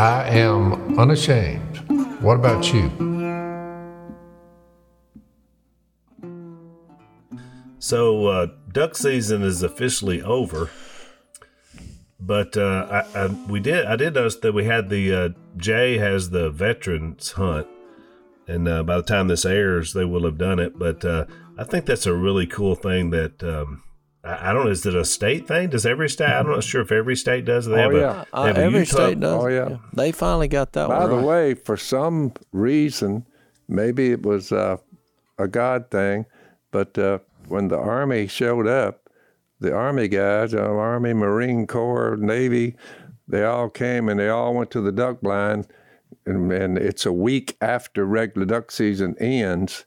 I am unashamed. What about you? So, uh, duck season is officially over. But uh, I, I, we did. I did notice that we had the uh, Jay has the veterans hunt, and uh, by the time this airs, they will have done it. But uh, I think that's a really cool thing that um, I, I, don't know. Is it a state thing? Does every state? I'm not sure if every state does. They oh, have yeah. a, have uh, every Utah, state does. Oh yeah. They finally got that By one. the right. way, for some reason, maybe it was uh, a God thing, but uh, when the Army showed up, the Army guys, uh, Army, Marine Corps, Navy, they all came and they all went to the duck blind. And, and it's a week after regular duck season ends,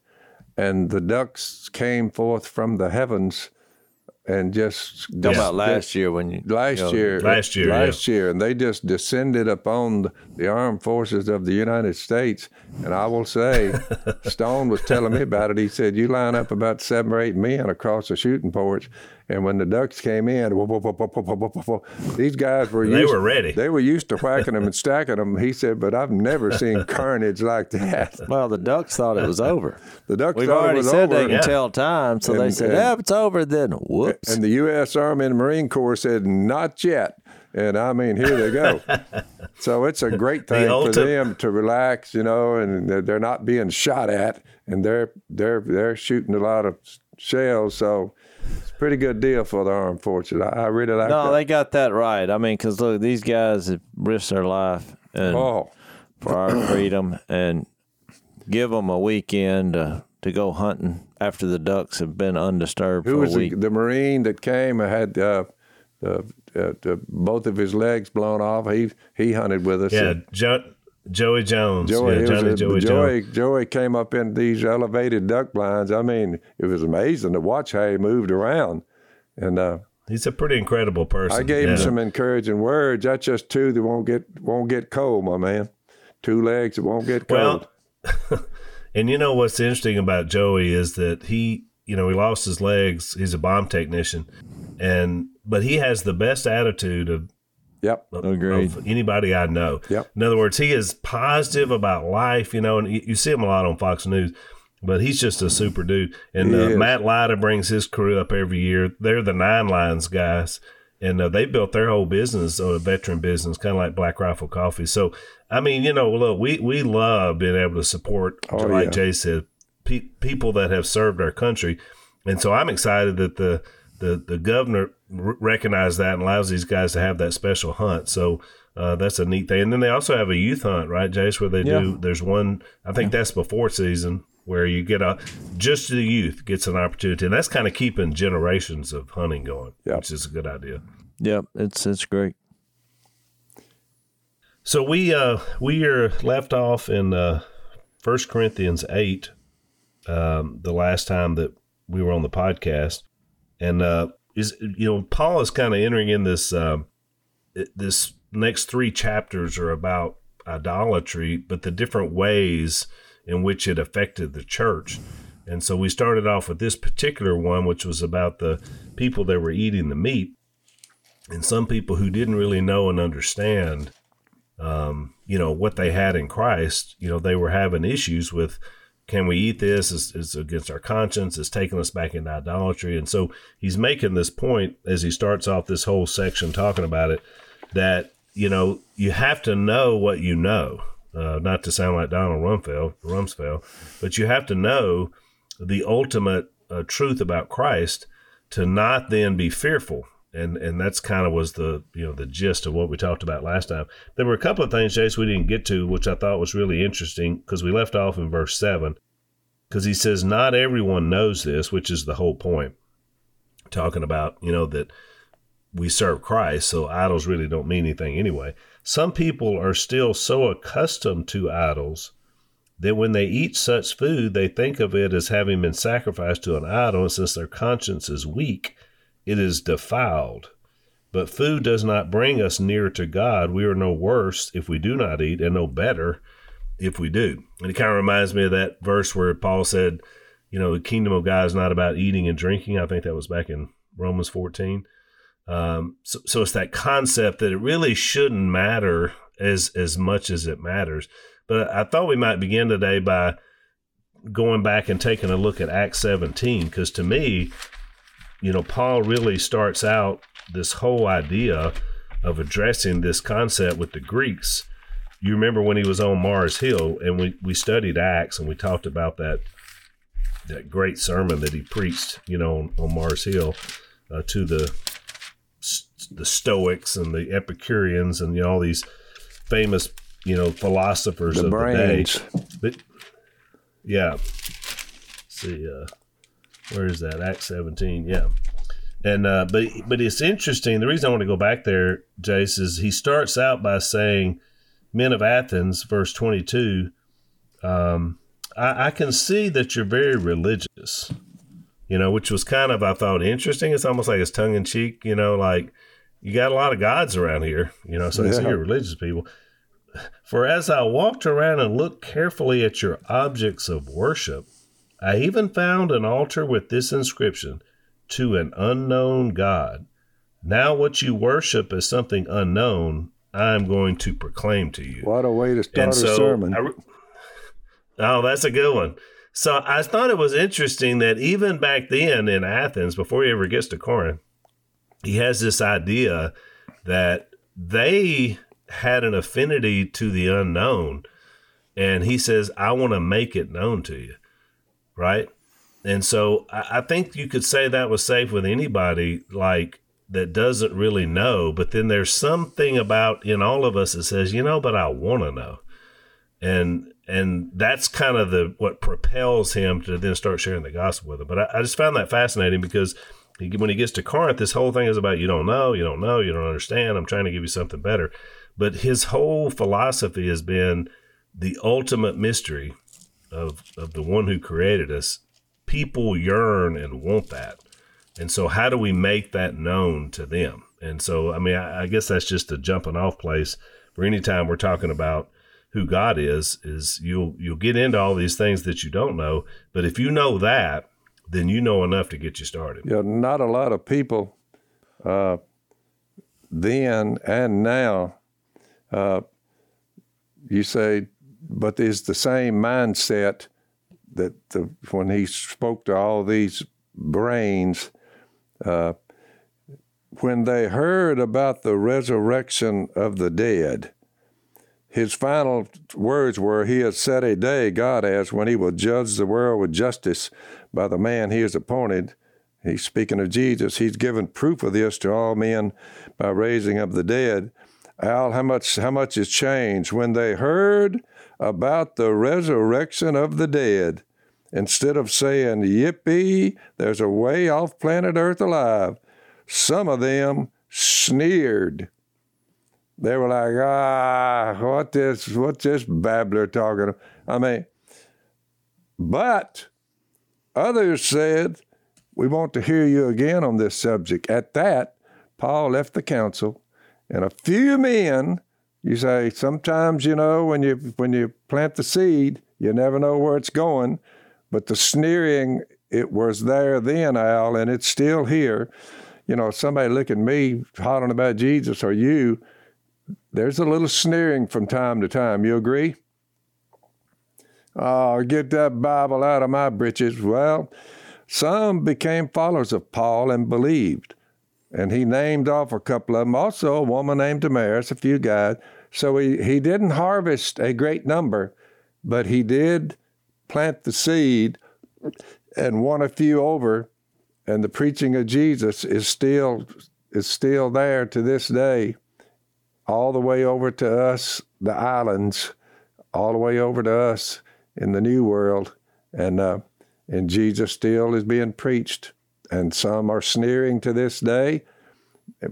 and the ducks came forth from the heavens and just Talking Yeah. about last year when you last you know, year Last year, last year and they just descended upon the, the armed forces of the united states and i will say stone was telling me about it he said you line up about seven or eight men across the shooting porch and when the ducks came in, whoa, whoa, whoa, these guys were they were ready. They were used to whacking them and stacking them. He said, but I've never seen carnage like that. Well, the ducks thought it was over. The ducks We've already said over. they can yeah. tell time, so and, they said, and, "Yeah, it's over." Then whoops. And the U.S. Army and Marine Corps said, "Not yet." And I mean, here they go. so it's a great thing the for them to relax, you know, and they're not being shot at, and they're they're they're shooting a lot of shells. So it's a pretty good deal for the armed forces. I, I really like no, that. they got that right. I mean, because look, these guys have risked their life and oh, for our freedom, and give them a weekend to, to go hunting after the ducks have been undisturbed who for was a week. the, the Marine that came had uh, the, uh, the, both of his legs blown off? He he hunted with us. Yeah, and- jo- Joey Jones. Joey, yeah, Johnny a- Joey Joey, Jones. Joey came up in these elevated duck blinds. I mean, it was amazing to watch how he moved around. And uh, He's a pretty incredible person. I gave him some encouraging words. That's just two that won't get won't get cold, my man. Two legs that won't get cold. Well, and you know what's interesting about Joey is that he, you know, he lost his legs. He's a bomb technician, and but he has the best attitude of yep. Agreed. of anybody I know. Yep. In other words, he is positive about life, you know, and you, see him a lot on Fox News, but he's just a super dude. And uh. Matt Lyda brings his crew up every year. They're the Nine Lines guys, and uh, they built their whole business on a veteran business, kind of like Black Rifle Coffee. So, I mean, you know, look, we we love being able to support, Oh, like yeah. Jay said, pe- people that have served our country, and so I'm excited that the the the governor r- recognized that and allows these guys to have that special hunt. So uh, that's a neat thing. And then they also have a youth hunt, right, Jace? Where they Yeah. do. There's one. I think that's before season where you get a just the youth gets an opportunity, and that's kind of keeping generations of hunting going, yeah. which is a good idea. Yep, it's it's great. So we uh we are left off in uh First Corinthians eight, um, the last time that we were on the podcast, and uh is you know Paul is kind of entering in this um this next three chapters are about idolatry, but the different ways in which it affected the church. And so we started off with this particular one, which was about the people that were eating the meat, and some people who didn't really know and understand um, you know what they had in Christ. You know they were having issues with can we eat this? It's against our conscience. It's taking us back into idolatry. And so he's making this point as he starts off this whole section talking about it that you know you have to know what you know. Uh, not to sound like Donald Rumsfeld, Rumsfeld, but you have to know the ultimate uh, truth about Christ to not then be fearful and and that's kind of was the you know the gist of what we talked about last time. There were a couple of things, Jace, we didn't get to, which I thought was really interesting because we left off in verse seven, because he says not everyone knows this, which is the whole point, talking about you know that we serve Christ, so idols really don't mean anything anyway. Some people are still so accustomed to idols that when they eat such food, they think of it as having been sacrificed to an idol, and since their conscience is weak it is defiled. But food does not bring us near to God. We are no worse if we do not eat, and no better if we do. And it kind of reminds me of that verse where Paul said, you know, the kingdom of God is not about eating and drinking. I think that was back in Romans 14. Um, so, so it's that concept that it really shouldn't matter as as much as it matters. But I thought we might begin today by going back and taking a look at Acts 17 because to me, you know, Paul really starts out this whole idea of addressing this concept with the Greeks. You remember when he was on Mars Hill and we, we studied Acts and we talked about that that great sermon that he preached, you know, on, on Mars Hill uh, to the the Stoics and the Epicureans and you know all these famous you know philosophers The of brains. the day. But yeah, Let's see, uh, where is that? Act seventeen. Yeah, and uh, but but it's interesting. The reason I want to go back there, Jace, is he starts out by saying, "Men of Athens," verse twenty-two. Um, I, I can see that you're very religious, you know, which was kind of I thought interesting. It's almost like it's tongue in cheek, you know, like you got a lot of gods around here, you know, so Yeah. you're religious people. For as I walked around and looked carefully at your objects of worship, I even found an altar with this inscription to an unknown God. Now, what you worship as something unknown, I am going to proclaim to you. What a way to start a sermon. Re- oh, that's a good one. So I thought it was interesting that even back then in Athens, before he ever gets to Corinth, he has this idea that they had an affinity to the unknown. And he says, I want to make it known to you. Right. And so I, I think you could say that was safe with anybody like that doesn't really know. But then there's something about in all of us that says, you know, but I want to know and and that's kind of the what propels him to then start sharing the gospel with them. But I, I just found that fascinating because he, when he gets to Corinth, this whole thing is about you don't know, you don't know, you don't understand. I'm trying to give you something better. But his whole philosophy has been the ultimate mystery of of the one who created us. People yearn and want that. And so, how do we make that known to them? And so, I mean, I, I guess that's just a jumping off place for any time we're talking about who God is. Is you'll you'll get into all these things that you don't know, but if you know that, then you know enough to get you started. Yeah, not a lot of people uh, then and now. Uh, you say, but is the same mindset that the, when he spoke to all these brains, uh, when they heard about the resurrection of the dead, his final words were, He has set a day, God has, when He will judge the world with justice by the man He has appointed. He's speaking of Jesus. He's given proof of this to all men by raising up the dead. Al, how much how much has changed when they heard about the resurrection of the dead? Instead of saying, Yippee, there's a way off planet Earth alive, some of them sneered. They were like, ah, what this, what this babbler talking? About? I mean, but others said, we want to hear you again on this subject. At that, Paul left the council, and a few men. You say sometimes you know when you when you plant the seed, you never know where it's going, but the sneering it was there then, Al, and it's still here. You know, somebody looking me hollering about Jesus or you, there's a little sneering from time to time. You agree? Oh, get that Bible out of my britches. Well, some became followers of Paul and believed. And he named off a couple of them. Also, a woman named Damaris, a few guys. So he, he didn't harvest a great number, but he did plant the seed and won a few over. And the preaching of Jesus is still is still there to this day, all the way over to us, the islands, all the way over to us in the New World, and uh, and Jesus still is being preached, and some are sneering to this day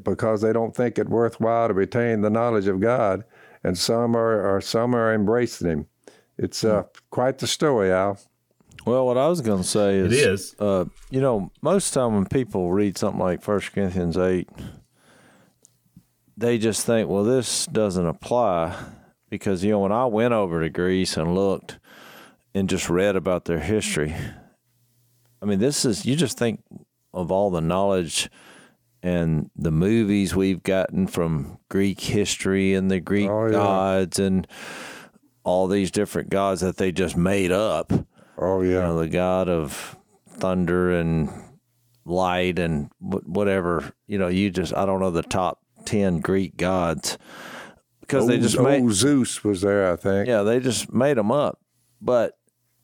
because they don't think it worthwhile to retain the knowledge of God, and some are, are some are embracing Him. It's uh, quite the story, Al. Well, what I was going to say is, It is. Uh, you know, most of the time when people read something like First Corinthians eight, they just think, well, this doesn't apply because you know when I went over to Greece and looked and just read about their history, I mean, this is you just think of all the knowledge and the movies we've gotten from Greek history and the Greek Oh, yeah. gods and all these different gods that they just made up. Oh You yeah. know, the god of thunder and light and whatever. You know, you just I don't know the top ten Greek gods because they Old- just made old Zeus was there, I think. yeah, they just made them up. But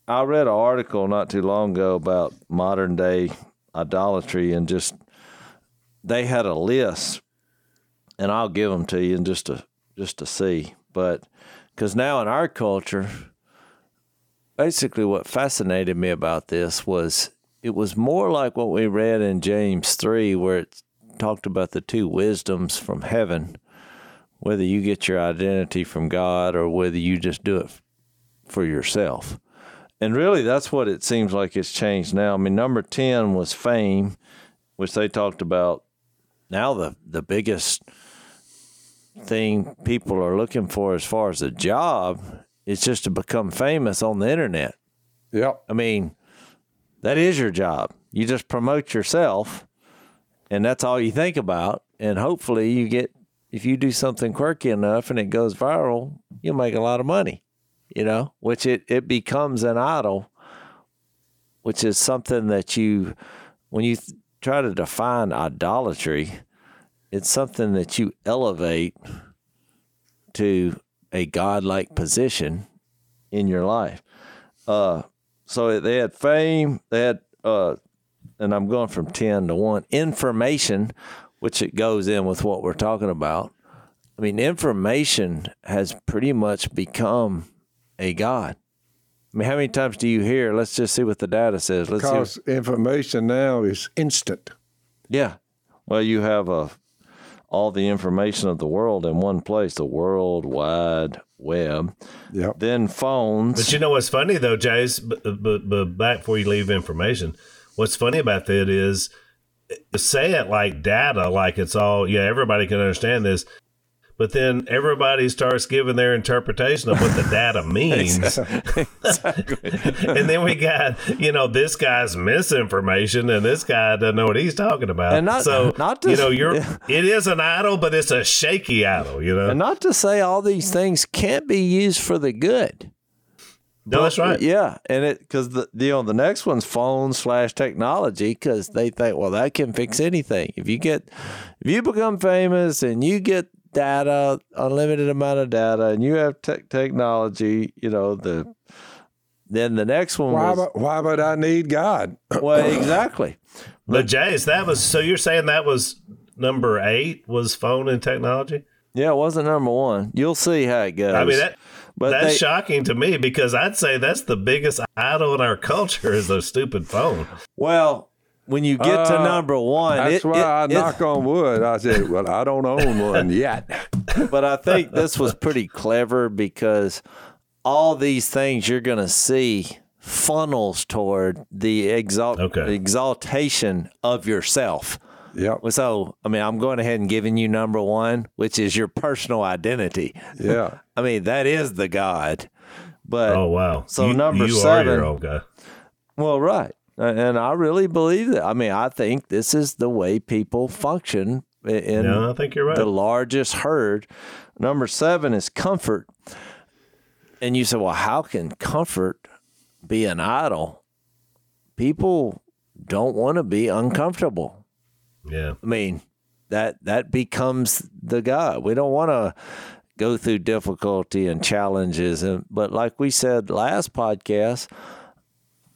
I read an article not too long ago about modern day idolatry and just they had a list, and I'll give them to you and just to just to see. But because now in our culture, basically what fascinated me about this was it was more like what we read in James three, where it talked about the two wisdoms from heaven whether you get your identity from God or whether you just do it for yourself. And really, that's what it seems like it's changed now. I mean, number 10 was fame, which they talked about. Now, the, the biggest thing people are looking for as far as a job is just to become famous on the internet. Yep. I mean, that is your job. You just promote yourself, and that's all you think about. And hopefully, you get if you do something quirky enough and it goes viral, you'll make a lot of money. You know, which it it becomes an idol, which is something that you, when you try to define idolatry, it's something that you elevate to a godlike position in your life. Uh, so they had fame, they had, uh, and I'm going from 10 to 1, information, which it goes in with what we're talking about. I mean, information has pretty much become a god. I mean, how many times do you hear? Let's just see what the data says. Let's see. Because information now is instant. Yeah. Well, you have uh, all the information of the world in one place, the World Wide Web. Yep. Then phones. But you know what's funny though, Jace? But, but, but back before you leave information, what's funny about that is say it like data, like it's all yeah, everybody can understand this. But then everybody starts giving their interpretation of what the data means. and then we got, you know, this guy's misinformation and this guy doesn't know what he's talking about. And not- so, not to- you know, you're, it is an idol, but it's a shaky idol, you know? and not to say all these things can't be used for the good. no, that's right. Yeah, and it because the you know the next one's phone slash technology because they think well that can fix anything. If you get if you become famous and you get data unlimited amount of data and you have tech technology, you know the then the next one Why, was would- why would I need God? well exactly But Jace, that was, so you're saying that was number eight was phone and technology? yeah it wasn't number one. You'll see how it goes. I mean, that, but that's they, shocking to me because I'd say that's the biggest idol in our culture is the stupid phone. well when you get to Uh, number one, That's it- why it- I it- knock on wood. I said, "Well, I don't own one yet." but I think this was pretty clever because all these things you're going to see funnels toward the exalt Okay. exaltation of yourself. Yep. So, I mean, I'm going ahead and giving you number one, which is your personal identity. Yeah. I mean, that is the God. But Oh wow! So you, number you seven- are your own guy. well, right. And I really believe that. I mean, I think this is the way people function in Yeah, I think you're right. the largest herd. Number seven is comfort. And you say, well, how can comfort be an idol? People don't want to be uncomfortable. yeah, I mean, that that becomes the God. We don't want to go through difficulty and challenges, and but like we said last podcast,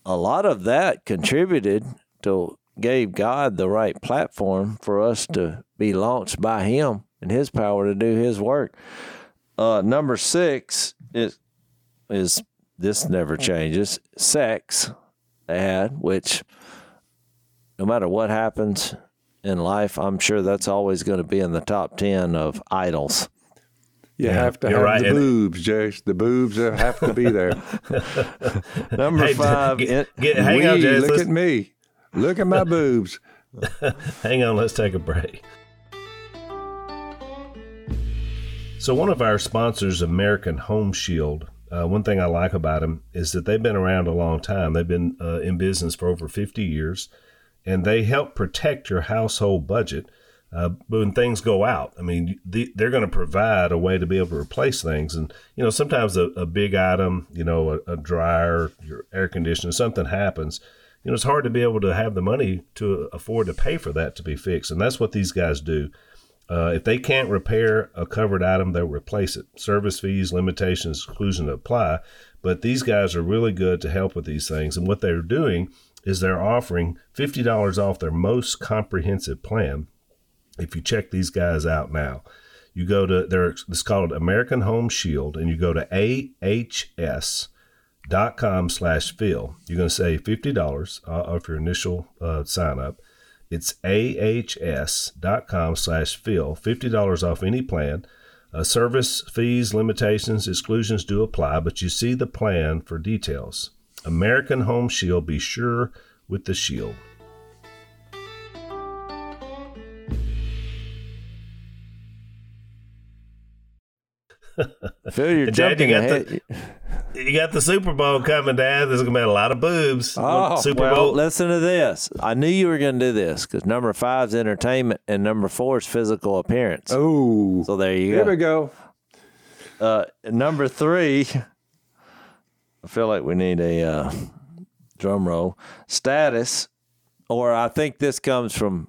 a lot of that contributed to gave God the right platform for us to be launched by Him and His power to do His work. Uh, number six is is this never changes. Sex had, which no matter what happens in life, I'm sure that's always going to be in the top 10 of idols. You Yeah, have to have right. the And- boobs, Jace. The boobs have to be there. Number Hey, five, get, get- hang Wee, on, Jace. look Let's, at me. Look at my boobs. hang on. Let's take a break. So one of our sponsors, American Home Shield. Uh, one thing I like about them is that they've been around a long time. They've been uh, in business for over 50 years, and they help protect your household budget Uh, but when things go out, I mean, the, they're going to provide a way to be able to replace things. And, you know, sometimes a, a big item, you know, a, a, dryer, your air conditioner, something happens, you know, it's hard to be able to have the money to afford to pay for that to be fixed. And that's what these guys do. Uh, if they can't repair a covered item, they'll replace it. Service fees, limitations, exclusion apply. But these guys are really good to help with these things. And what they're doing is they're offering $50 off their most comprehensive plan if you check these guys out now, you go to there. It's called American Home Shield, and you go to ahs dot com slash Phil. You're going to save fifty dollars uh, off your initial uh, sign up. It's ahs dot com slash Phil. Fifty dollars off any plan. Uh, service fees, limitations, exclusions do apply, but you see the plan for details. American Home Shield. Be sure with the shield. Phil, you're Dad, jumping you ahead. The, you got the Super Bowl coming, Dad. There's gonna be a lot of boobs. Oh, Super well, Bowl. Listen to this. I knew you were gonna do this because number five is entertainment and number four is physical appearance. Oh, so there you go. Here we go. Uh, number three. I feel like we need a uh, drum roll. Status, or I think this comes from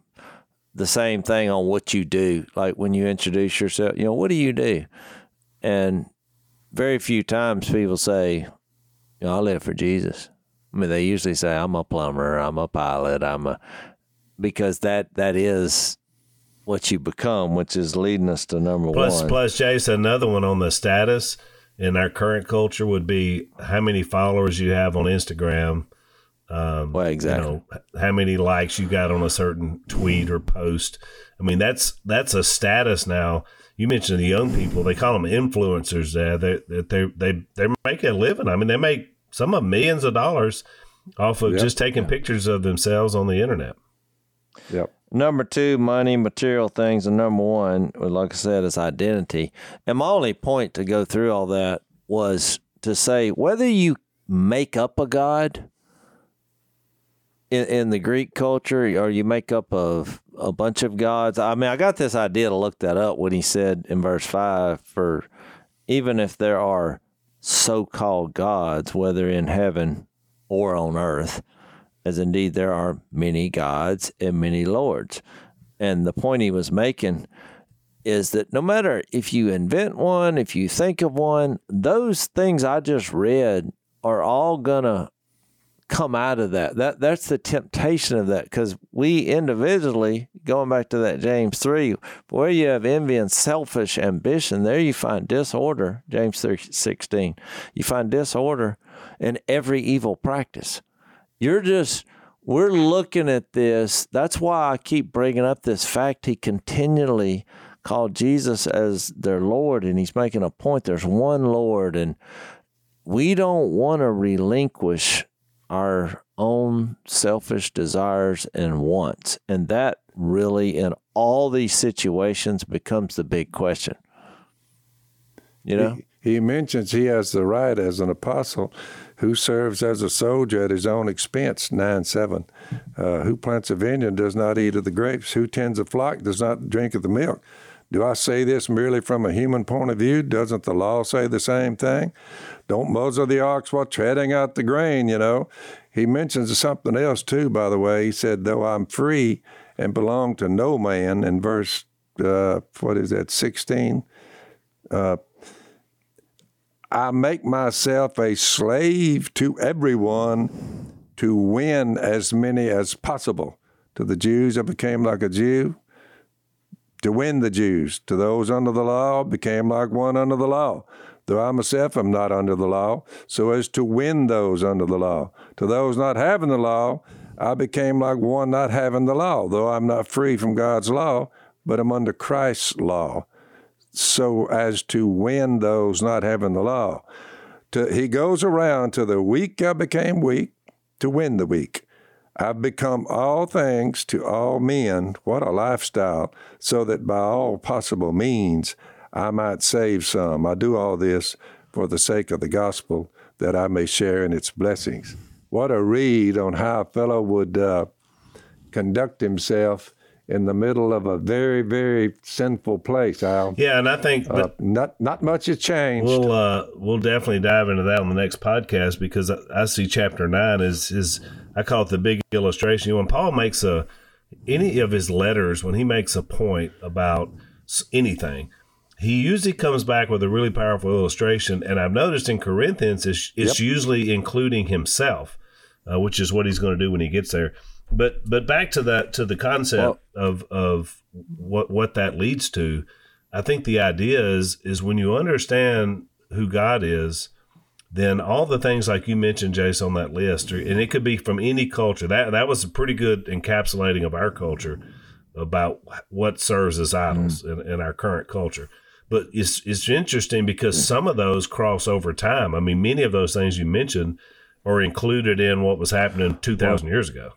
the same thing on what you do. Like when you introduce yourself, you know, what do you do? And very few times people say, you know, I live for Jesus. I mean, they usually say, I'm a plumber, I'm a pilot, I'm a, because that, that is what you become, which is leading us to number plus, one. Plus, Jason, another one on the status in our current culture would be how many followers you have on Instagram. Um, well, exactly. You know, how many likes you got on a certain tweet or post. I mean, that's that's a status now you mentioned the young people; they call them influencers. There, they they they they make a living. I mean, they make some of millions of dollars off of yep. just taking pictures of themselves on the internet. Yep. Number two, money, material things, and number one, like I said, is identity. And my only point to go through all that was to say whether you make up a god in, in the Greek culture, or you make up of a bunch of gods. I mean, I got this idea to look that up when he said in verse five, for even if there are so-called gods, whether in heaven or on earth, as indeed there are many gods and many lords. And the point he was making is that no matter if you invent one, if you think of one, those things I just read are all gonna come out of that. That that's the temptation of that because we individually, going back to that James three, where you have envy and selfish ambition, there you find disorder. James three sixteen, you find disorder in every evil practice. You're just we're looking at this. That's why I keep bringing up this fact. He continually called Jesus as their Lord, and he's making a point. There's one Lord, and we don't want to relinquish our own selfish desires and wants. And that really, in all these situations, becomes the big question. You know? He, he mentions he has the right as an apostle who serves as a soldier at his own expense, 9 7. Uh, who plants a vineyard does not eat of the grapes, who tends a flock does not drink of the milk. Do I say this merely from a human point of view? Doesn't the law say the same thing? Don't muzzle the ox while treading out the grain, you know. He mentions something else too, by the way. He said, Though I'm free and belong to no man, in verse, uh, what is that, 16? Uh, I make myself a slave to everyone to win as many as possible. To the Jews, I became like a Jew to win the Jews. To those under the law, became like one under the law though I myself am not under the law, so as to win those under the law. To those not having the law, I became like one not having the law, though I'm not free from God's law, but am under Christ's law, so as to win those not having the law. To, he goes around to the weak I became weak to win the weak. I've become all things to all men. What a lifestyle, so that by all possible means I might save some. I do all this for the sake of the gospel that I may share in its blessings. What a read on how a fellow would uh, conduct himself in the middle of a very, very sinful place, Al. Yeah, and I think Uh, not not much has changed. We'll uh, we'll definitely dive into that on the next podcast because I, I see chapter nine is is I call it the big illustration. When Paul makes a any of his letters, when he makes a point about anything, he usually comes back with a really powerful illustration. And I've noticed in Corinthians, it's, it's usually including himself, uh, which is what he's going to do when he gets there. But but back to that to the concept of of what what that leads to. I think the idea is is when you understand who God is, then all the things like you mentioned, Jace, on that list, or- and it could be from any culture. That that was a pretty good encapsulating of our culture about what serves as mm-hmm. idols in, in our current culture. But it's it's interesting because some of those cross over time. I mean, many of those things you mentioned are included in what was happening two thousand years ago.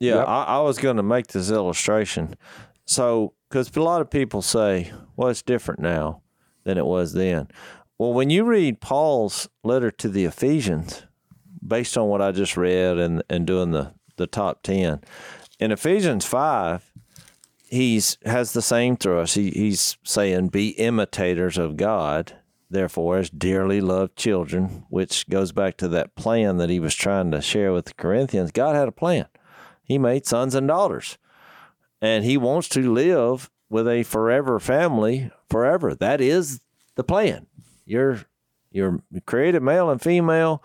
Yeah, Yep. I, I was going to make this illustration. So, because a lot of people say, well, it's different now than it was then. Well, when you read Paul's letter to the Ephesians, based on what I just read and, and doing the, the top 10, in Ephesians 5, he's has the same thrust. He, he's saying, be imitators of God, therefore, as dearly loved children, which goes back to that plan that he was trying to share with the Corinthians. God had a plan. He made sons and daughters, and he wants to live with a forever family forever. That is the plan. You're you're created male and female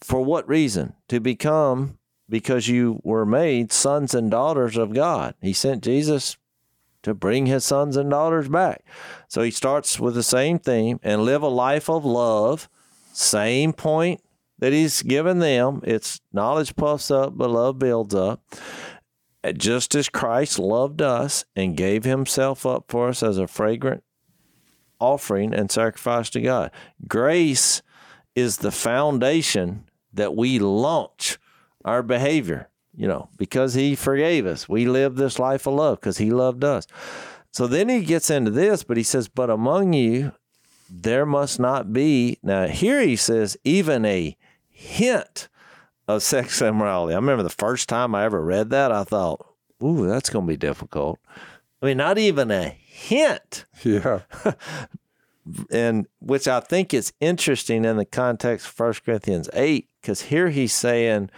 for what reason? To become because you were made sons and daughters of God. He sent Jesus to bring his sons and daughters back. So he starts with the same theme and live a life of love, same point that he's given them. It's knowledge puffs up, but love builds up. Just as Christ loved us and gave himself up for us as a fragrant offering and sacrifice to God. Grace is the foundation that we launch our behavior, you know, because he forgave us. We live this life of love because he loved us. So then he gets into this, but he says, But among you, there must not be. Now, here he says, even a hint of sex immorality. I remember the first time I ever read that, I thought, Ooh, that's going to be difficult. I mean, not even a hint yeah. and which I think is interesting in the context of 1 Corinthians 8, because here he's saying,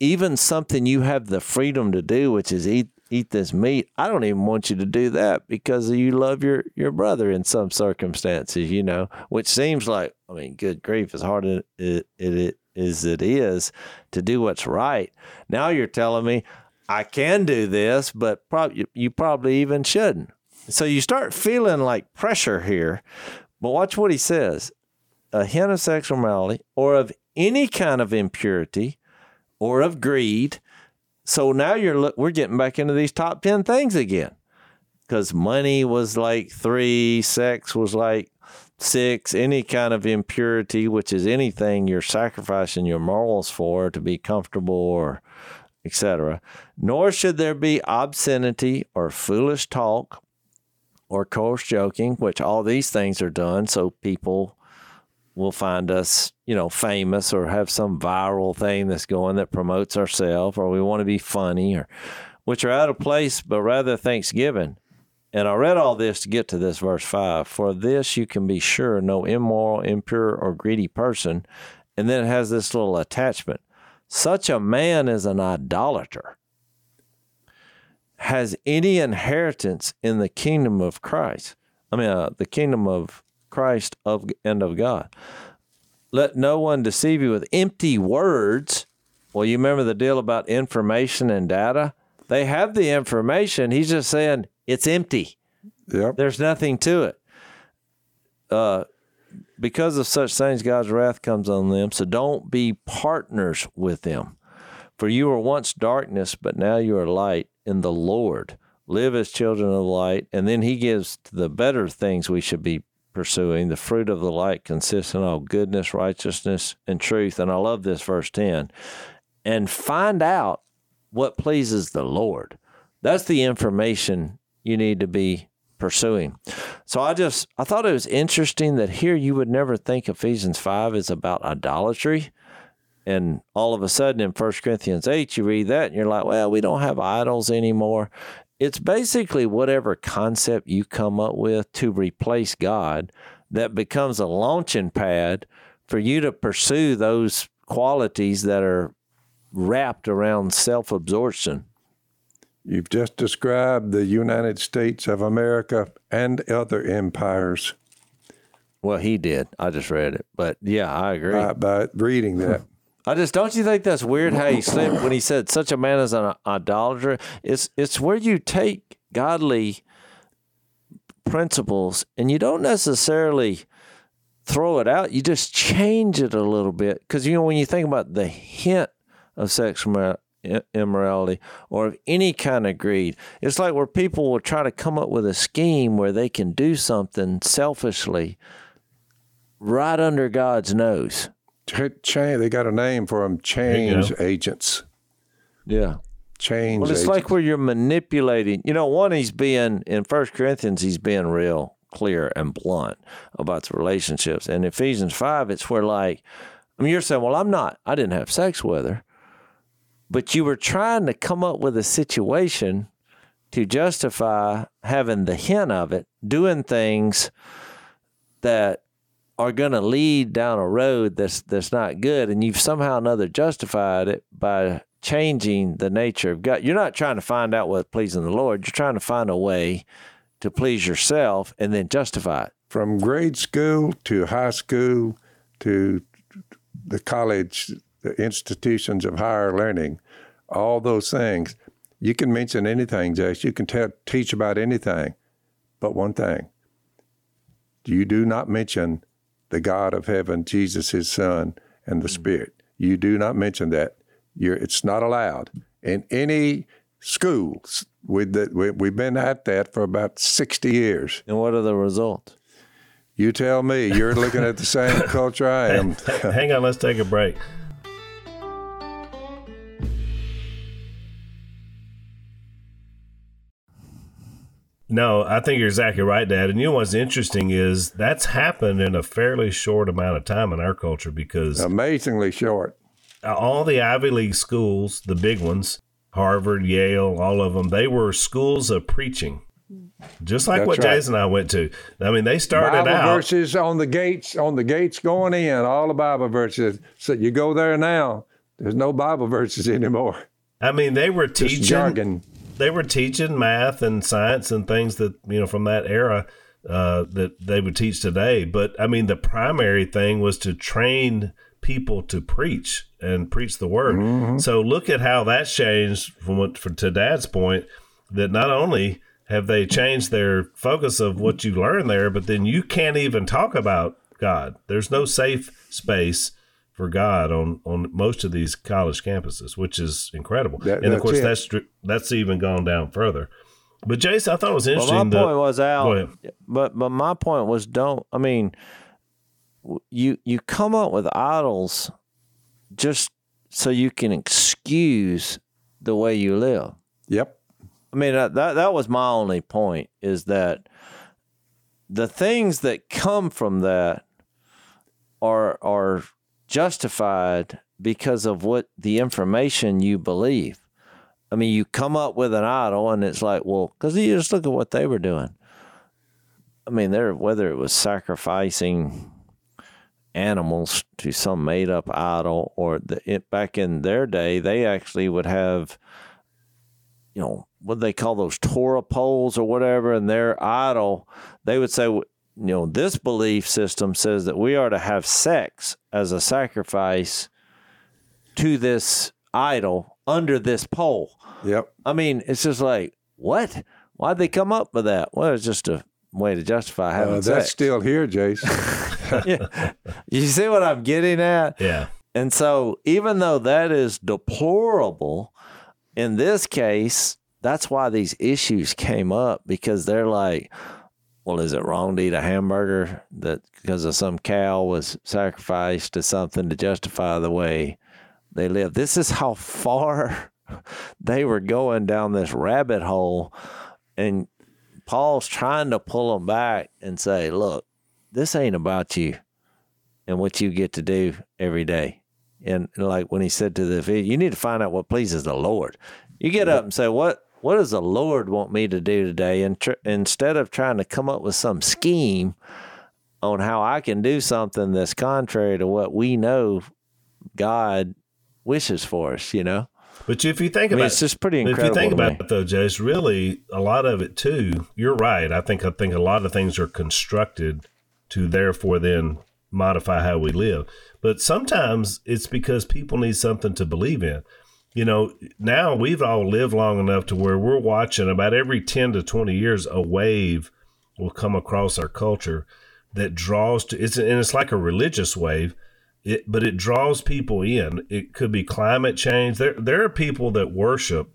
even something you have the freedom to do, which is eat eat this meat, I don't even want you to do that because you love your, your brother in some circumstances, you know, which seems like, I mean, good grief, as hard as it, it, it is it is to do what's right. Now you're telling me I can do this, but prob- you probably even shouldn't. So you start feeling like pressure here. But watch what he says a hint of sexual morality or of any kind of impurity or of greed. So now you're look, we're getting back into these top 10 things again. Cuz money was like 3, sex was like 6, any kind of impurity, which is anything you're sacrificing your morals for to be comfortable or etc. Nor should there be obscenity or foolish talk or coarse joking, which all these things are done so people will find us, you know, famous or have some viral thing that's going that promotes ourselves or we want to be funny or which are out of place, but rather thanksgiving. And I read all this to get to this verse 5. For this you can be sure no immoral, impure, or greedy person. And then it has this little attachment. Such a man is an idolater has any inheritance in the kingdom of Christ. I mean, uh, the kingdom of Christ of and of God. Let no one deceive you with empty words. Well, you remember the deal about information and data? They have the information. He's just saying it's empty. Yep. There's nothing to it. Uh, because of such things, God's wrath comes on them. So don't be partners with them. For you were once darkness, but now you are light in the Lord. Live as children of light. And then he gives the better things we should be pursuing. The fruit of the light consists in all goodness, righteousness, and truth. And I love this, verse 10. And find out what pleases the Lord. That's the information you need to be pursuing. So I just I thought it was interesting that here you would never think Ephesians 5 is about idolatry, And all of a sudden in 1 Corinthians 8, you read that and you're like, well, we don't have idols anymore. It's basically whatever concept you come up with to replace God that becomes a launching pad for you to pursue those qualities that are wrapped around self absorption. You've just described the United States of America and other empires Well, he did. I just read it. But yeah, I agree. by, by reading that. I just don't you think that's weird how he slipped when he said such a man is an idolater. It's it's where you take godly principles and you don't necessarily throw it out. You just change it a little bit because you know when you think about the hint of sexual immorality or of any kind of greed, it's like where people will try to come up with a scheme where they can do something selfishly right under God's nose. Ch- Change, they got a name for them change agents. Yeah. Change Well, it's agents. like where you're manipulating. You know, one, he's being, in First Corinthians, he's being real clear and blunt about the relationships. And Ephesians 5, it's where, like, I mean, you're saying, well, I'm not, I didn't have sex with her. But you were trying to come up with a situation to justify having the hint of it, doing things that are going to lead down a road that's that's not good, and you've somehow another justified it by changing the nature of God. You're not trying to find out what's pleasing the Lord. You're trying to find a way to please yourself and then justify it. from grade school to high school to the college, the institutions of higher learning, all those things. You can mention anything, Jace. You can teach about anything, but one thing: you do not mention the God of heaven, Jesus, His Son, and the mm. Spirit. You do not mention that. You're, it's not allowed in any schools. We, that we, we've been at that for about sixty years. And what are the results? You tell me. You're looking at the same culture I am. Hang on, let's take a break. No, I think you're exactly right, Dad. And you know what's interesting is that's happened in a fairly short amount of time in our culture because Amazingly short. all the Ivy League schools, the big ones, Harvard, Yale, all of them, they were schools of preaching. Just like That's what right. Jason and I went to. I mean, they started Bible out. verses on the gates, on the gates going in, all the Bible verses. So you go there now, there's no Bible verses anymore. I mean, they were teaching jargon. They were teaching math and science and things that you know from that era uh, that they would teach today. But I mean, the primary thing was to train people to preach and preach the word. So look at how that's changed from what for to Dad's point that not only have they changed their focus of what you learn there, but then you can't even talk about God. There's no safe space for God on on most of these college campuses, which is incredible. That- and of course, it. that's that's even gone down further. But Jason, I thought it was Well, interesting. my that- point was Go out, but but my point was don't. I mean, you you come up with idols just so you can excuse the way you live. Yep. I mean that that, that was my only point is that the things that come from that are are justified because of what the information you believe. I mean, you come up with an idol, and it's like, well, because you just look at what they were doing. I mean, they're whether it was sacrificing animals to some made up idol, or the, it, back in their day, they actually would have, you know, what they call those Asherah poles or whatever, and their idol, they would say, you know, this belief system says that we are to have sex as a sacrifice to this idol under this pole. Yep. I mean, it's just like, what? Why'd they come up with that? Well, it's just a way to justify having Uh, that's sex. still here, Jace. yeah. You see what I'm getting at? yeah, And so, even though that is deplorable, in this case, that's why these issues came up because they're like, well, is it wrong to eat a hamburger that because of some cow was sacrificed to something to justify the way they live? This is how far they were going down this rabbit hole. And Paul's trying to pull them back and say, look, this ain't about you and what you get to do every day. And like when he said to the you need to find out what pleases the Lord. You get up and say, "What what does the Lord want me to do today?" And tr- instead of trying to come up with some scheme on how I can do something that's contrary to what we know God wishes for us, you know. But if you think I mean, about it's just pretty incredible. If you think about me. it, though, Jay, it's really a lot of it too. You're right. I think I think a lot of things are constructed to therefore then modify how we live. But sometimes it's because people need something to believe in. You know, now we've all lived long enough to where we're watching about every 10 to 20 years a wave will come across our culture that draws to it's and it's like a religious wave it, but it draws people in. It could be climate change. There, there are people that worship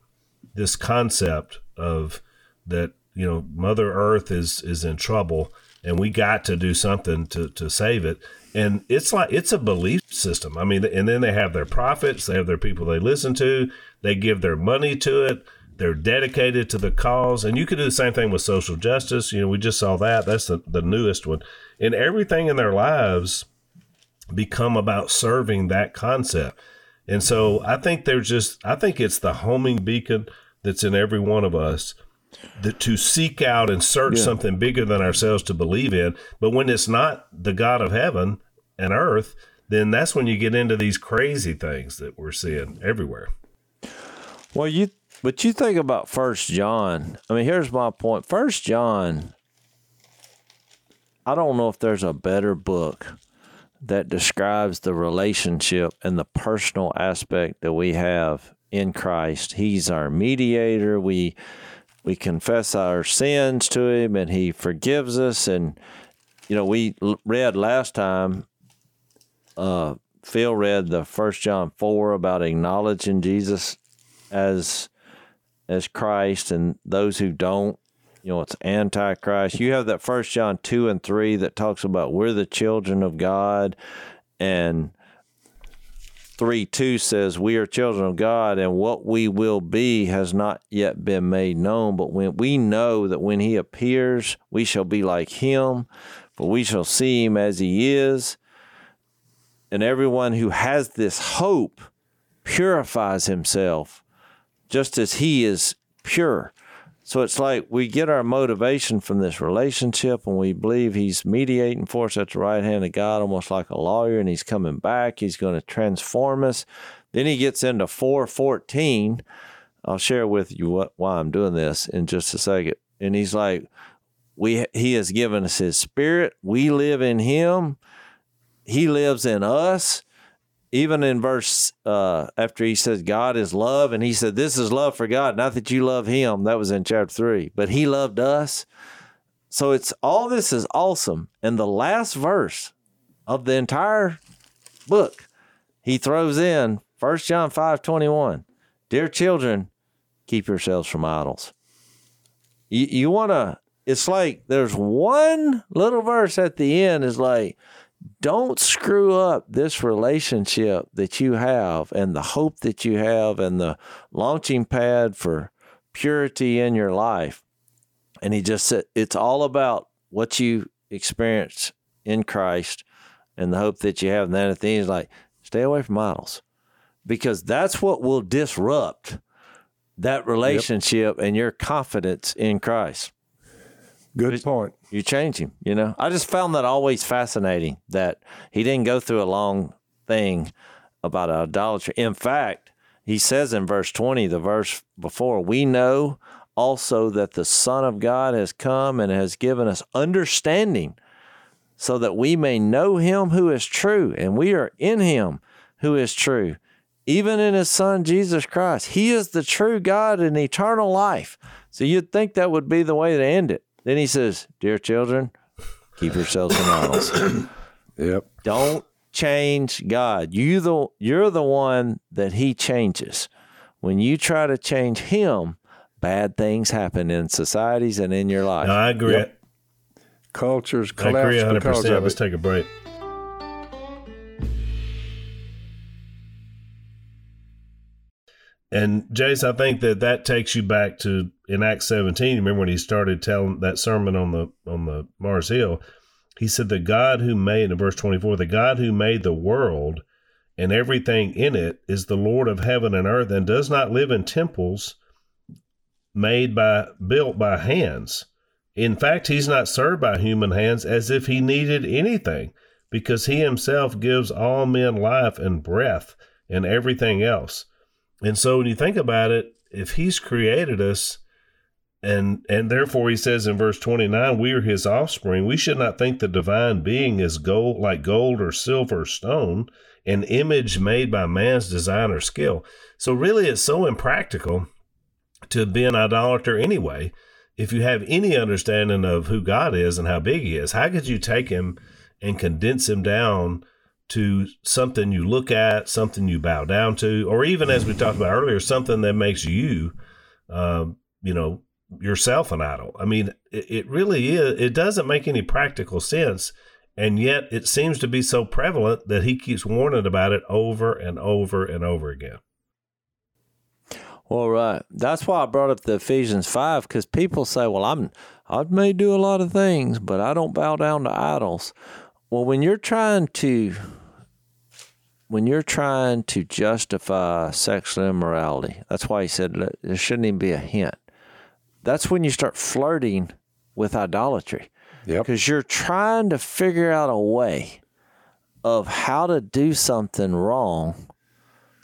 this concept of that. You know, Mother Earth is is in trouble, and we got to do something to to save it. And it's like it's a belief system. I mean, and then they have their prophets. They have their people they listen to. They give their money to it. They're dedicated to the cause. And you could do the same thing with social justice. You know, we just saw that. That's the, the newest one. And everything in their lives become about serving that concept. And so I think there's just I think it's the homing beacon that's in every one of us that to seek out and search something bigger than ourselves to believe in. But when it's not the God of heaven and earth, then that's when you get into these crazy things that we're seeing everywhere. Well, you but you think about First John. I mean, here's my point. First John. I don't know if there's a better book that describes the relationship and the personal aspect that we have in Christ. He's our mediator. We we confess our sins to him and he forgives us and you know, we read last time uh Phil read the first John 4 about acknowledging Jesus as as Christ and those who don't, you know, it's antichrist. You have that first John 2 and 3 that talks about we're the children of God and 3 2 says, We are children of God, and what we will be has not yet been made known. But when we know that when he appears, we shall be like him, for we shall see him as he is. And everyone who has this hope purifies himself just as he is pure. So it's like we get our motivation from this relationship and we believe he's mediating for us at the right hand of God, almost like a lawyer, and he's coming back. He's going to transform us. Then he gets into 414. I'll share with you what why I'm doing this in just a second. And he's like, we he has given us his spirit. We live in him. He lives in us even in verse uh, after he says God is love, and he said, This is love for God, not that you love him. That was in chapter three, but he loved us. So it's all this is awesome. And the last verse of the entire book, he throws in 1 John 5 21. Dear children, keep yourselves from idols. You, you want to, it's like there's one little verse at the end is like, don't screw up this relationship that you have and the hope that you have and the launching pad for purity in your life. And he just said, it's all about what you experience in Christ and the hope that you have. And then at the end, he's like, stay away from idols because that's what will disrupt that relationship and your confidence in Christ Good point. you change him. You know, I just found that always fascinating that he didn't go through a long thing about idolatry. In fact, he says in verse 20, the verse before, we know also that the Son of God has come and has given us understanding so that we may know him who is true, and we are in him who is true, even in his Son Jesus Christ. He is the true God and eternal life. So you'd think that would be the way to end it. Then he says, Dear children, keep yourselves from idols. Yep. Don't change God. You the you're the one that he changes. When you try to change him, bad things happen in societies and in your life. No, I agree. Yep. Cultures I agree collapse 100. because percent of Let's take a break. And Jace, I think that that takes you back to in Acts 17. Remember when he started telling that sermon on the on the Mars Hill? He said, "The God who made," in verse 24, "the God who made the world and everything in it is the Lord of heaven and earth and does not live in temples made by built by hands. In fact, he's not served by human hands as if he needed anything, because he himself gives all men life and breath and everything else. And so when you think about it, if he's created us and and therefore he says in verse 29 we are his offspring we should not think the divine being is gold like gold or silver or stone an image made by man's design or skill. So really it's so impractical to be an idolater anyway if you have any understanding of who god is and how big he is. How could you take him and condense him down to something you look at something you bow down to or even as we talked about earlier something that makes you um, you know yourself an idol. I mean, it, it really is. It doesn't make any practical sense. And yet it seems to be so prevalent that he keeps warning about it over and over and over again. Well, right. That's why I brought up the Ephesians 5 because people say, well, I'm, I may do a lot of things, but I don't bow down to idols. Well, when you're trying to, when you're trying to justify sexual immorality, that's why he said there shouldn't even be a hint that's when you start flirting with idolatry. Yep. Because you're trying to figure out a way of how to do something wrong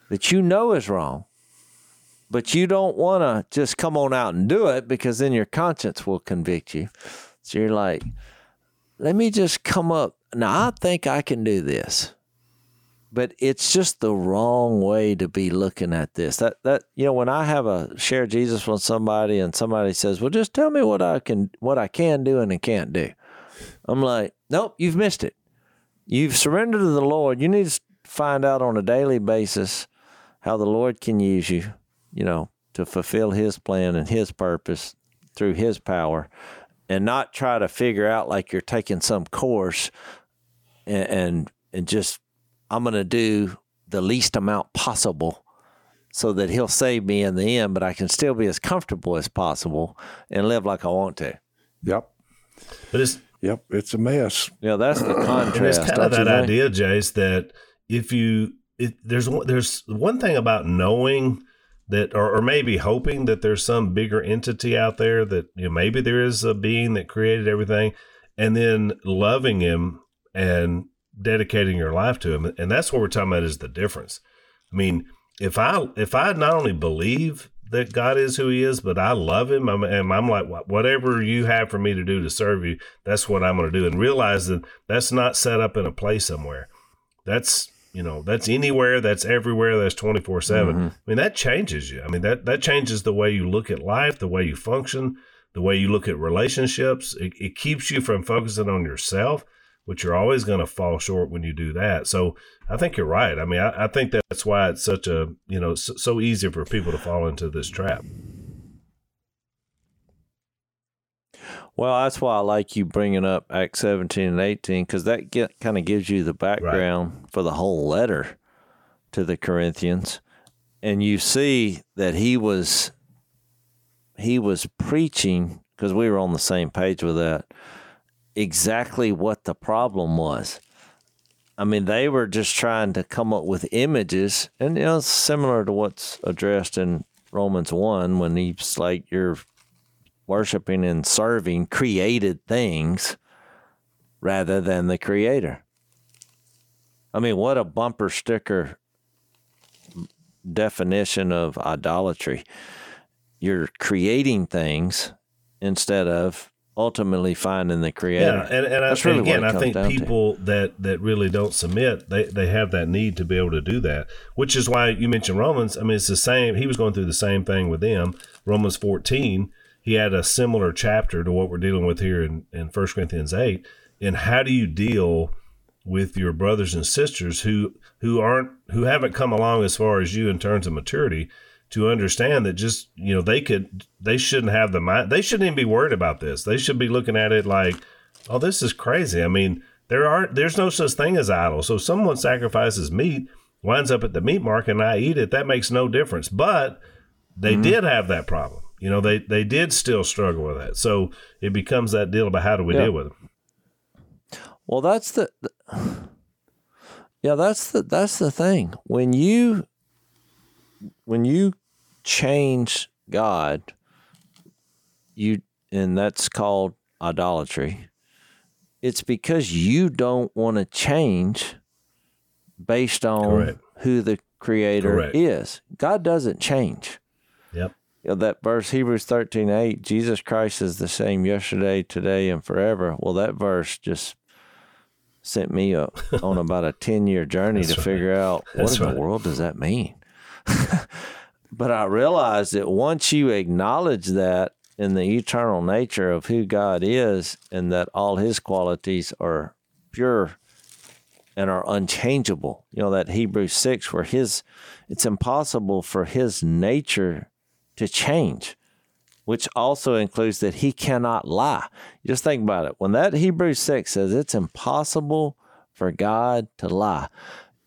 that you know is wrong, but you don't want to just come on out and do it because then your conscience will convict you. So you're like, let me just come up. Now, I think I can do this but it's just the wrong way to be looking at this. That that you know, when I have a share Jesus with somebody and somebody says, "Well, just tell me what I can what I can do and I can't do," I'm like, "Nope, you've missed it. You've surrendered to the Lord. You need to find out on a daily basis how the Lord can use you, you know, to fulfill His plan and His purpose through His power." And not try to figure out like you're taking some course and, and, and just I'm going to do the least amount possible so that he'll save me in the end, but I can still be as comfortable as possible and live like I want to. Yep. But it's yep, it's a mess. Yeah, that's the contrast. it's kind of that idea, Jace, that if you it, there's there's one thing about knowing that or, or maybe hoping that there's some bigger entity out there that you know maybe there is a being that created everything and then loving him and dedicating your life to him and that's what we're talking about is the difference. I mean if i if i not only believe that god is who he is but i love him i'm, and I'm like whatever you have for me to do to serve you that's what i'm going to do and realize that that's not set up in a place somewhere. That's you know that's anywhere that's everywhere that's 24 7 mm-hmm. i mean that changes you. I mean that that changes the way you look at life the way you function the way you look at relationships. It, it keeps you from focusing on yourself which you're always going to fall short when you do that. So I think you're right. I mean, I, I think that's why it's such a, you know, so, so easy for people to fall into this trap. Well, that's why I like you bringing up Acts 17 and 18 because that get, kind of gives you the background right. for the whole letter to the Corinthians, and you see that he was he was preaching because we were on the same page with that exactly what the problem was. I mean, they were just trying to come up with images, and you know, it's similar to what's addressed in Romans 1 when he's like, you're worshiping and serving created things rather than the creator. I mean, what a bumper sticker definition of idolatry. You're creating things instead of ultimately finding the creator. Yeah, and, and, I, really and again, I think people to. that that really don't submit, they they have that need to be able to do that. Which is why you mentioned Romans. I mean, it's the same. He was going through the same thing with them. Romans fourteen. He had a similar chapter to what we're dealing with here in in First Corinthians eight. And how do you deal with your brothers and sisters who who aren't who haven't come along as far as you in terms of maturity? To understand that just you know they could they shouldn't have the mind they shouldn't even be worried about this. They should be looking at it like oh this is crazy. I mean there are there's no such thing as idol so someone sacrifices meat winds up at the meat market and i eat it that makes no difference. But they mm-hmm. did have that problem. You know they they did still struggle with that. So it becomes that deal about how do we yeah. deal with it? Well that's the, the Yeah, that's the that's the thing. When you when you change God, you and that's called idolatry. It's because you don't want to change based on Correct. who the creator Correct. is. God doesn't change. Yep. You know, that verse Hebrews thirteen eight, Jesus Christ is the same yesterday, today, and forever. Well, that verse just sent me up on about a ten year journey to right. figure out what That's in right. the world does that mean. but I realized that once you acknowledge that in the eternal nature of who God is, and that all His qualities are pure and are unchangeable. You know that Hebrews six, where His, it's impossible for His nature to change, which also includes that He cannot lie. Just think about it. When that Hebrews six says it's impossible for God to lie,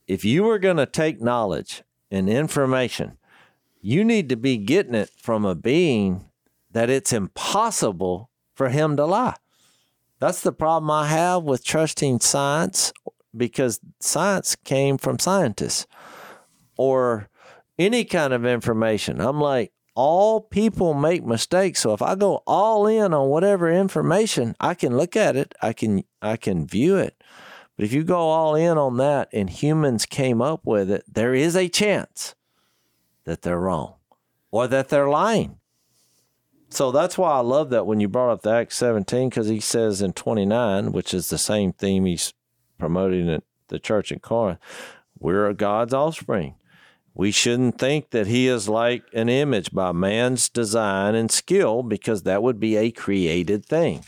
if you were going to take knowledge and information, you need to be getting it from a being that it's impossible for him to lie. That's the problem I have with trusting science because science came from scientists or any kind of information. I'm like, all people make mistakes. So if I go all in on whatever information, I can look at it, I can I can view it. But if you go all in on that and humans came up with it, there is a chance that they're wrong or that they're lying. So that's why I love that when you brought up the Acts 17, because he says in 29, which is the same theme he's promoting at the church in Corinth, we're God's offspring. We shouldn't think that he is like an image by man's design and skill, because that would be a created thing.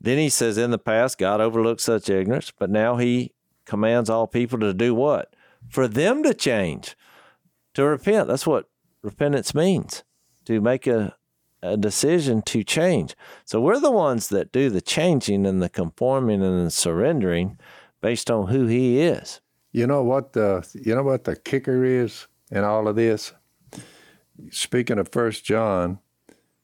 Then he says, in the past, God overlooked such ignorance, but now he commands all people to do what? For them to change, to repent. That's what repentance means to make a, a decision to change. So we're the ones that do the changing and the conforming and the surrendering based on who he is. You know what the you know what the kicker is in all of this? Speaking of First John,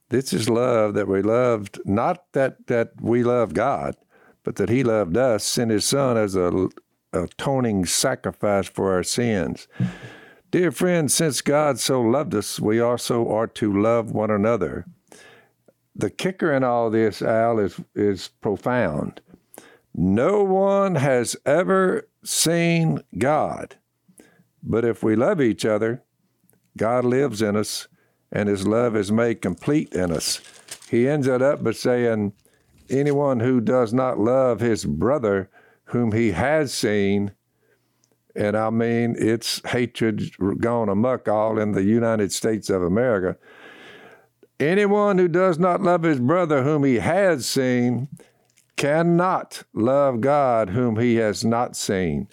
this is love that we loved, not that that we love God, but that He loved us, sent His Son as a atoning sacrifice for our sins. Dear friends, since God so loved us, we also are to love one another. The kicker in all this, Al, is is profound. No one has ever seen God. But if we love each other, God lives in us and his love is made complete in us. He ends it up by saying, Anyone who does not love his brother whom he has seen, and I mean, it's hatred gone amok all in the United States of America. Anyone who does not love his brother whom he has seen cannot love God whom he has not seen.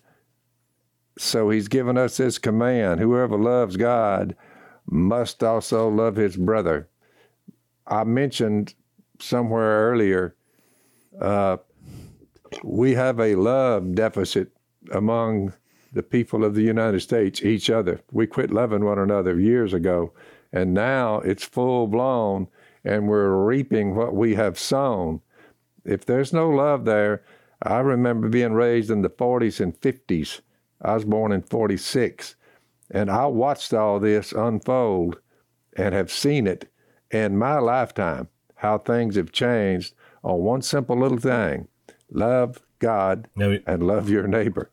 So he's given us this command whoever loves God must also love his brother. I mentioned somewhere earlier, uh, we have a love deficit among the people of the United States, each other. We quit loving one another years ago, and now it's full blown, and we're reaping what we have sown if there's no love there, I remember being raised in the 40s and 50s. I was born in 46, and I watched all this unfold and have seen it in my lifetime how things have changed on one simple little thing love God Now, and love your neighbor.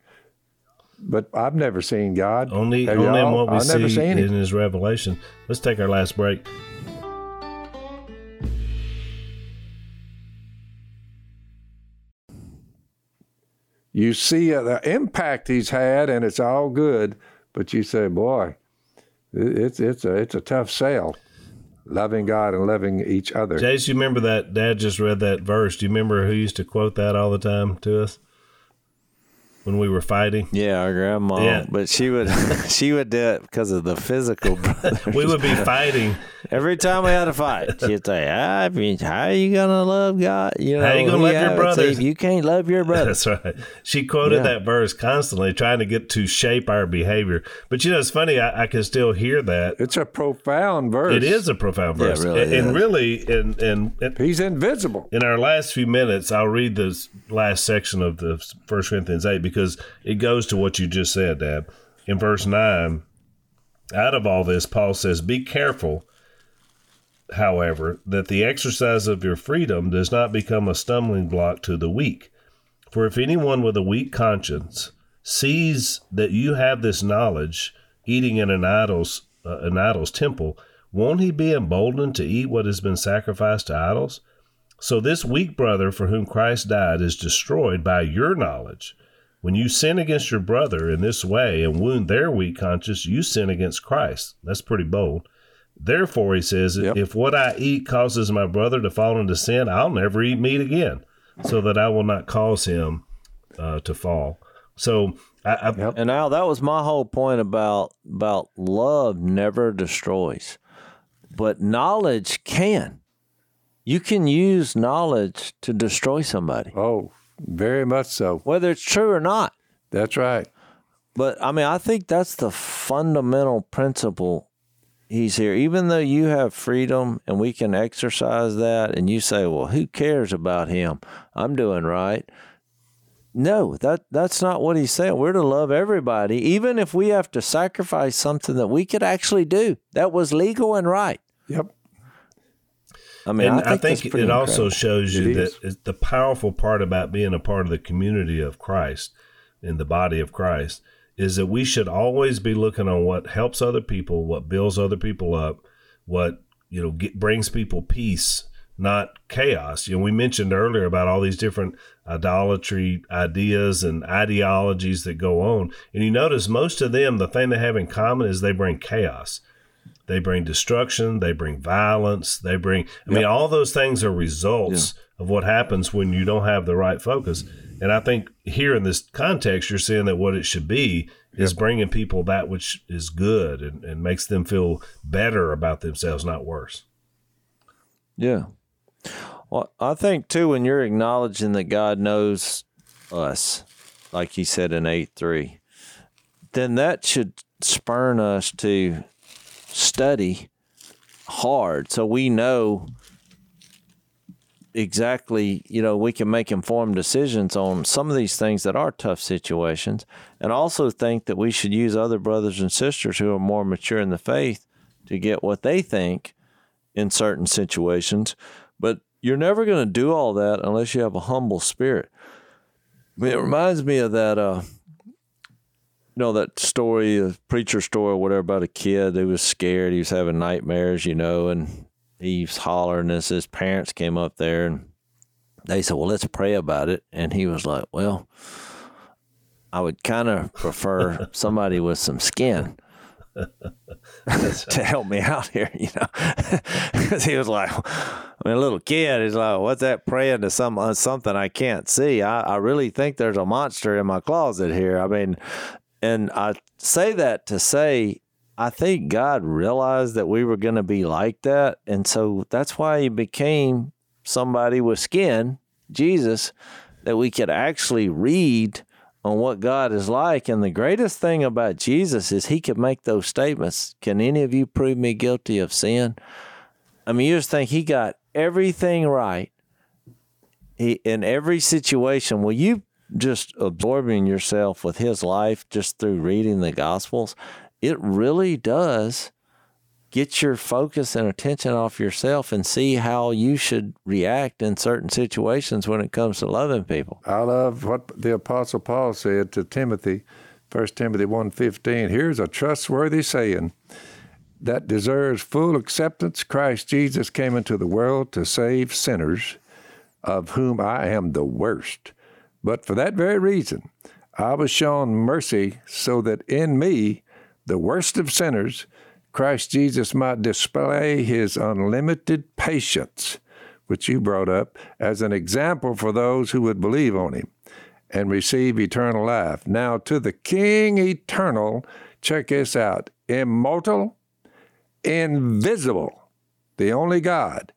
But I've never seen God. only Have only in what we I've see seen in him. his revelation. Let's take our last break. You see uh, the impact he's had, and it's all good. But you say, boy, it- it's it's a it's a tough sale, loving God and loving each other. Jace, you remember that Dad just read that verse? Do you remember who used to quote that all the time to us when we were fighting? Yeah, our grandma. Yeah. But she would she would do it because of the physical brother. We would be fighting. Every time we had a fight, she'd say, I mean, how are you gonna love God? You know, How are you gonna love your have it, brothers? You can't love your brother. That's right. She quoted Yeah. that verse constantly, trying to get to shape our behavior. But you know, it's funny. I, I can still hear that. It's a profound verse. It is a profound verse. Yeah, it verse, really and, and really, and and. and He's invisible. in our last few minutes, I'll read this last section of the First Corinthians eight because because it goes to what you just said, Dad. In verse 9, out of all this, Paul says, Be careful, however, that the exercise of your freedom does not become a stumbling block to the weak. For if anyone with a weak conscience sees that you have this knowledge, eating in an idol's, uh, an idol's temple, won't he be emboldened to eat what has been sacrificed to idols? So this weak brother for whom Christ died is destroyed by your knowledge. When you sin against your brother in this way and wound their weak conscience, you sin against Christ. That's pretty bold. Therefore, he says, Yep. if what I eat causes my brother to fall into sin, I'll never eat meat again, so that I will not cause him uh, to fall. So, I, I, Yep. And now that was my whole point about about love never destroys, but knowledge can. You can use knowledge to destroy somebody, Oh, very much so. whether it's true or not. That's right. But I mean, I think that's the fundamental principle he's here. Even though you have freedom and we can exercise that, and you say, "Well, who cares about him? I'm doing right." No, that that's not what he's saying. We're to love everybody, even if we have to sacrifice something that we could actually do that was legal and right. Yep. I mean, and I think, that's it pretty also shows you It that is. the powerful part about being a part of the community of Christ in the body of Christ is that we should always be looking on what helps other people, what builds other people up, what you know get, brings people peace, not chaos. You know, we mentioned earlier about all these different idolatry ideas and ideologies that go on, and you notice most of them, the thing they have in common is they bring chaos. They bring destruction. They bring violence. They bring, I mean, all those things are results of what happens when you don't have the right focus. And I think here in this context, you're seeing that what it should be is bringing people that which is good and, and makes them feel better about themselves, not worse. Yeah. Well, I think too when you're acknowledging that God knows us, like he said in eight three, then that should spurn us to study hard so we know exactly you know we can make informed decisions on some of these things that are tough situations. And also think that we should use other brothers and sisters who are more mature in the faith to get what they think in certain situations. But you're never going to do all that unless you have a humble spirit. I mean, it reminds me of that uh you know that story a preacher story or whatever about a kid who was scared he was having nightmares you know and he was hollering as his parents came up there and they said well let's pray about it and he was like well i would kind of prefer somebody with some skin to help me out here, you know, because he was like, I mean, a little kid, he's like, what's that praying to some uh, something I can't see? I, I really think there's a monster in my closet here. I mean, and I say that to say, I think God realized that we were going to be like that. And so that's why he became somebody with skin, Jesus, that we could actually read on what God is like. And the greatest thing about Jesus is he could make those statements. Can any of you prove me guilty of sin? I mean, you just think he got everything right he, in every situation. Will you just absorbing yourself with his life just through reading the Gospels? It really does get your focus and attention off yourself and see how you should react in certain situations when it comes to loving people. I love what the Apostle Paul said to Timothy, 1 Timothy 1.15. Here's a trustworthy saying that deserves full acceptance. Christ Jesus came into the world to save sinners, of whom I am the worst. But for that very reason, I was shown mercy so that in me, the worst of sinners, Christ Jesus might display his unlimited patience, which you brought up, as an example for those who would believe on him and receive eternal life. Now, to the King eternal, check this out immortal, invisible, the only God,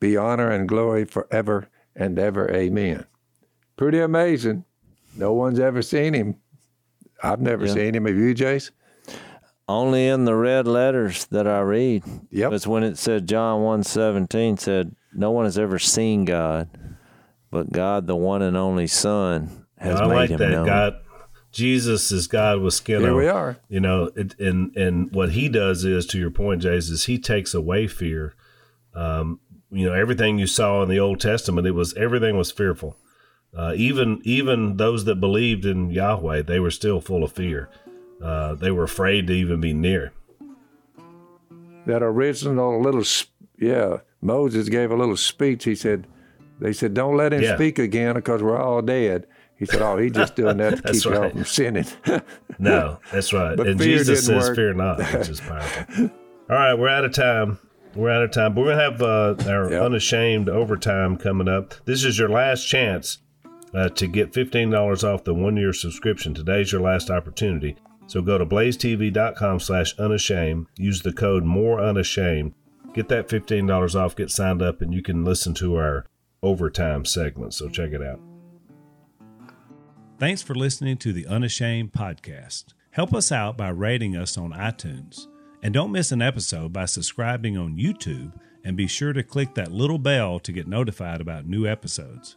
be honor and glory forever and ever. Amen. Pretty amazing. No one's ever seen him. I've never Yeah. seen him. Have you, Jace? Only in the red letters that I read. Yep. It's when it said John 1:17 said, "No one has ever seen God, but God, the one and only Son, has I made like him that. known." God, Jesus is God with skin Here on. we are. You know, it, and and what he does is, to your point, Jace, is he takes away fear. Um, you know, everything you saw in the Old Testament, it was everything was fearful. Uh, even even those that believed in Yahweh, they were still full of fear. Uh, they were afraid to even be near. That original little, yeah, Moses gave a little speech. He said, they said, don't let him Yeah. speak again because we're all dead. He said, oh, he's just doing that to keep y'all right. from sinning. No, that's right. But and Jesus says, work. "Fear not," which is powerful. All right, we're out of time. We're out of time. But we're gonna have uh, our Yep. unashamed overtime coming up. This is your last chance uh, to get fifteen dollars off the one-year subscription. Today's your last opportunity. So go to blazetv.com/slash unashamed. Use the code more unashamed. Get that fifteen dollars off. Get signed up, and you can listen to our overtime segment. So check it out. Thanks for listening to the Unashamed podcast. Help us out by rating us on iTunes. And don't miss an episode by subscribing on YouTube and be sure to click that little bell to get notified about new episodes.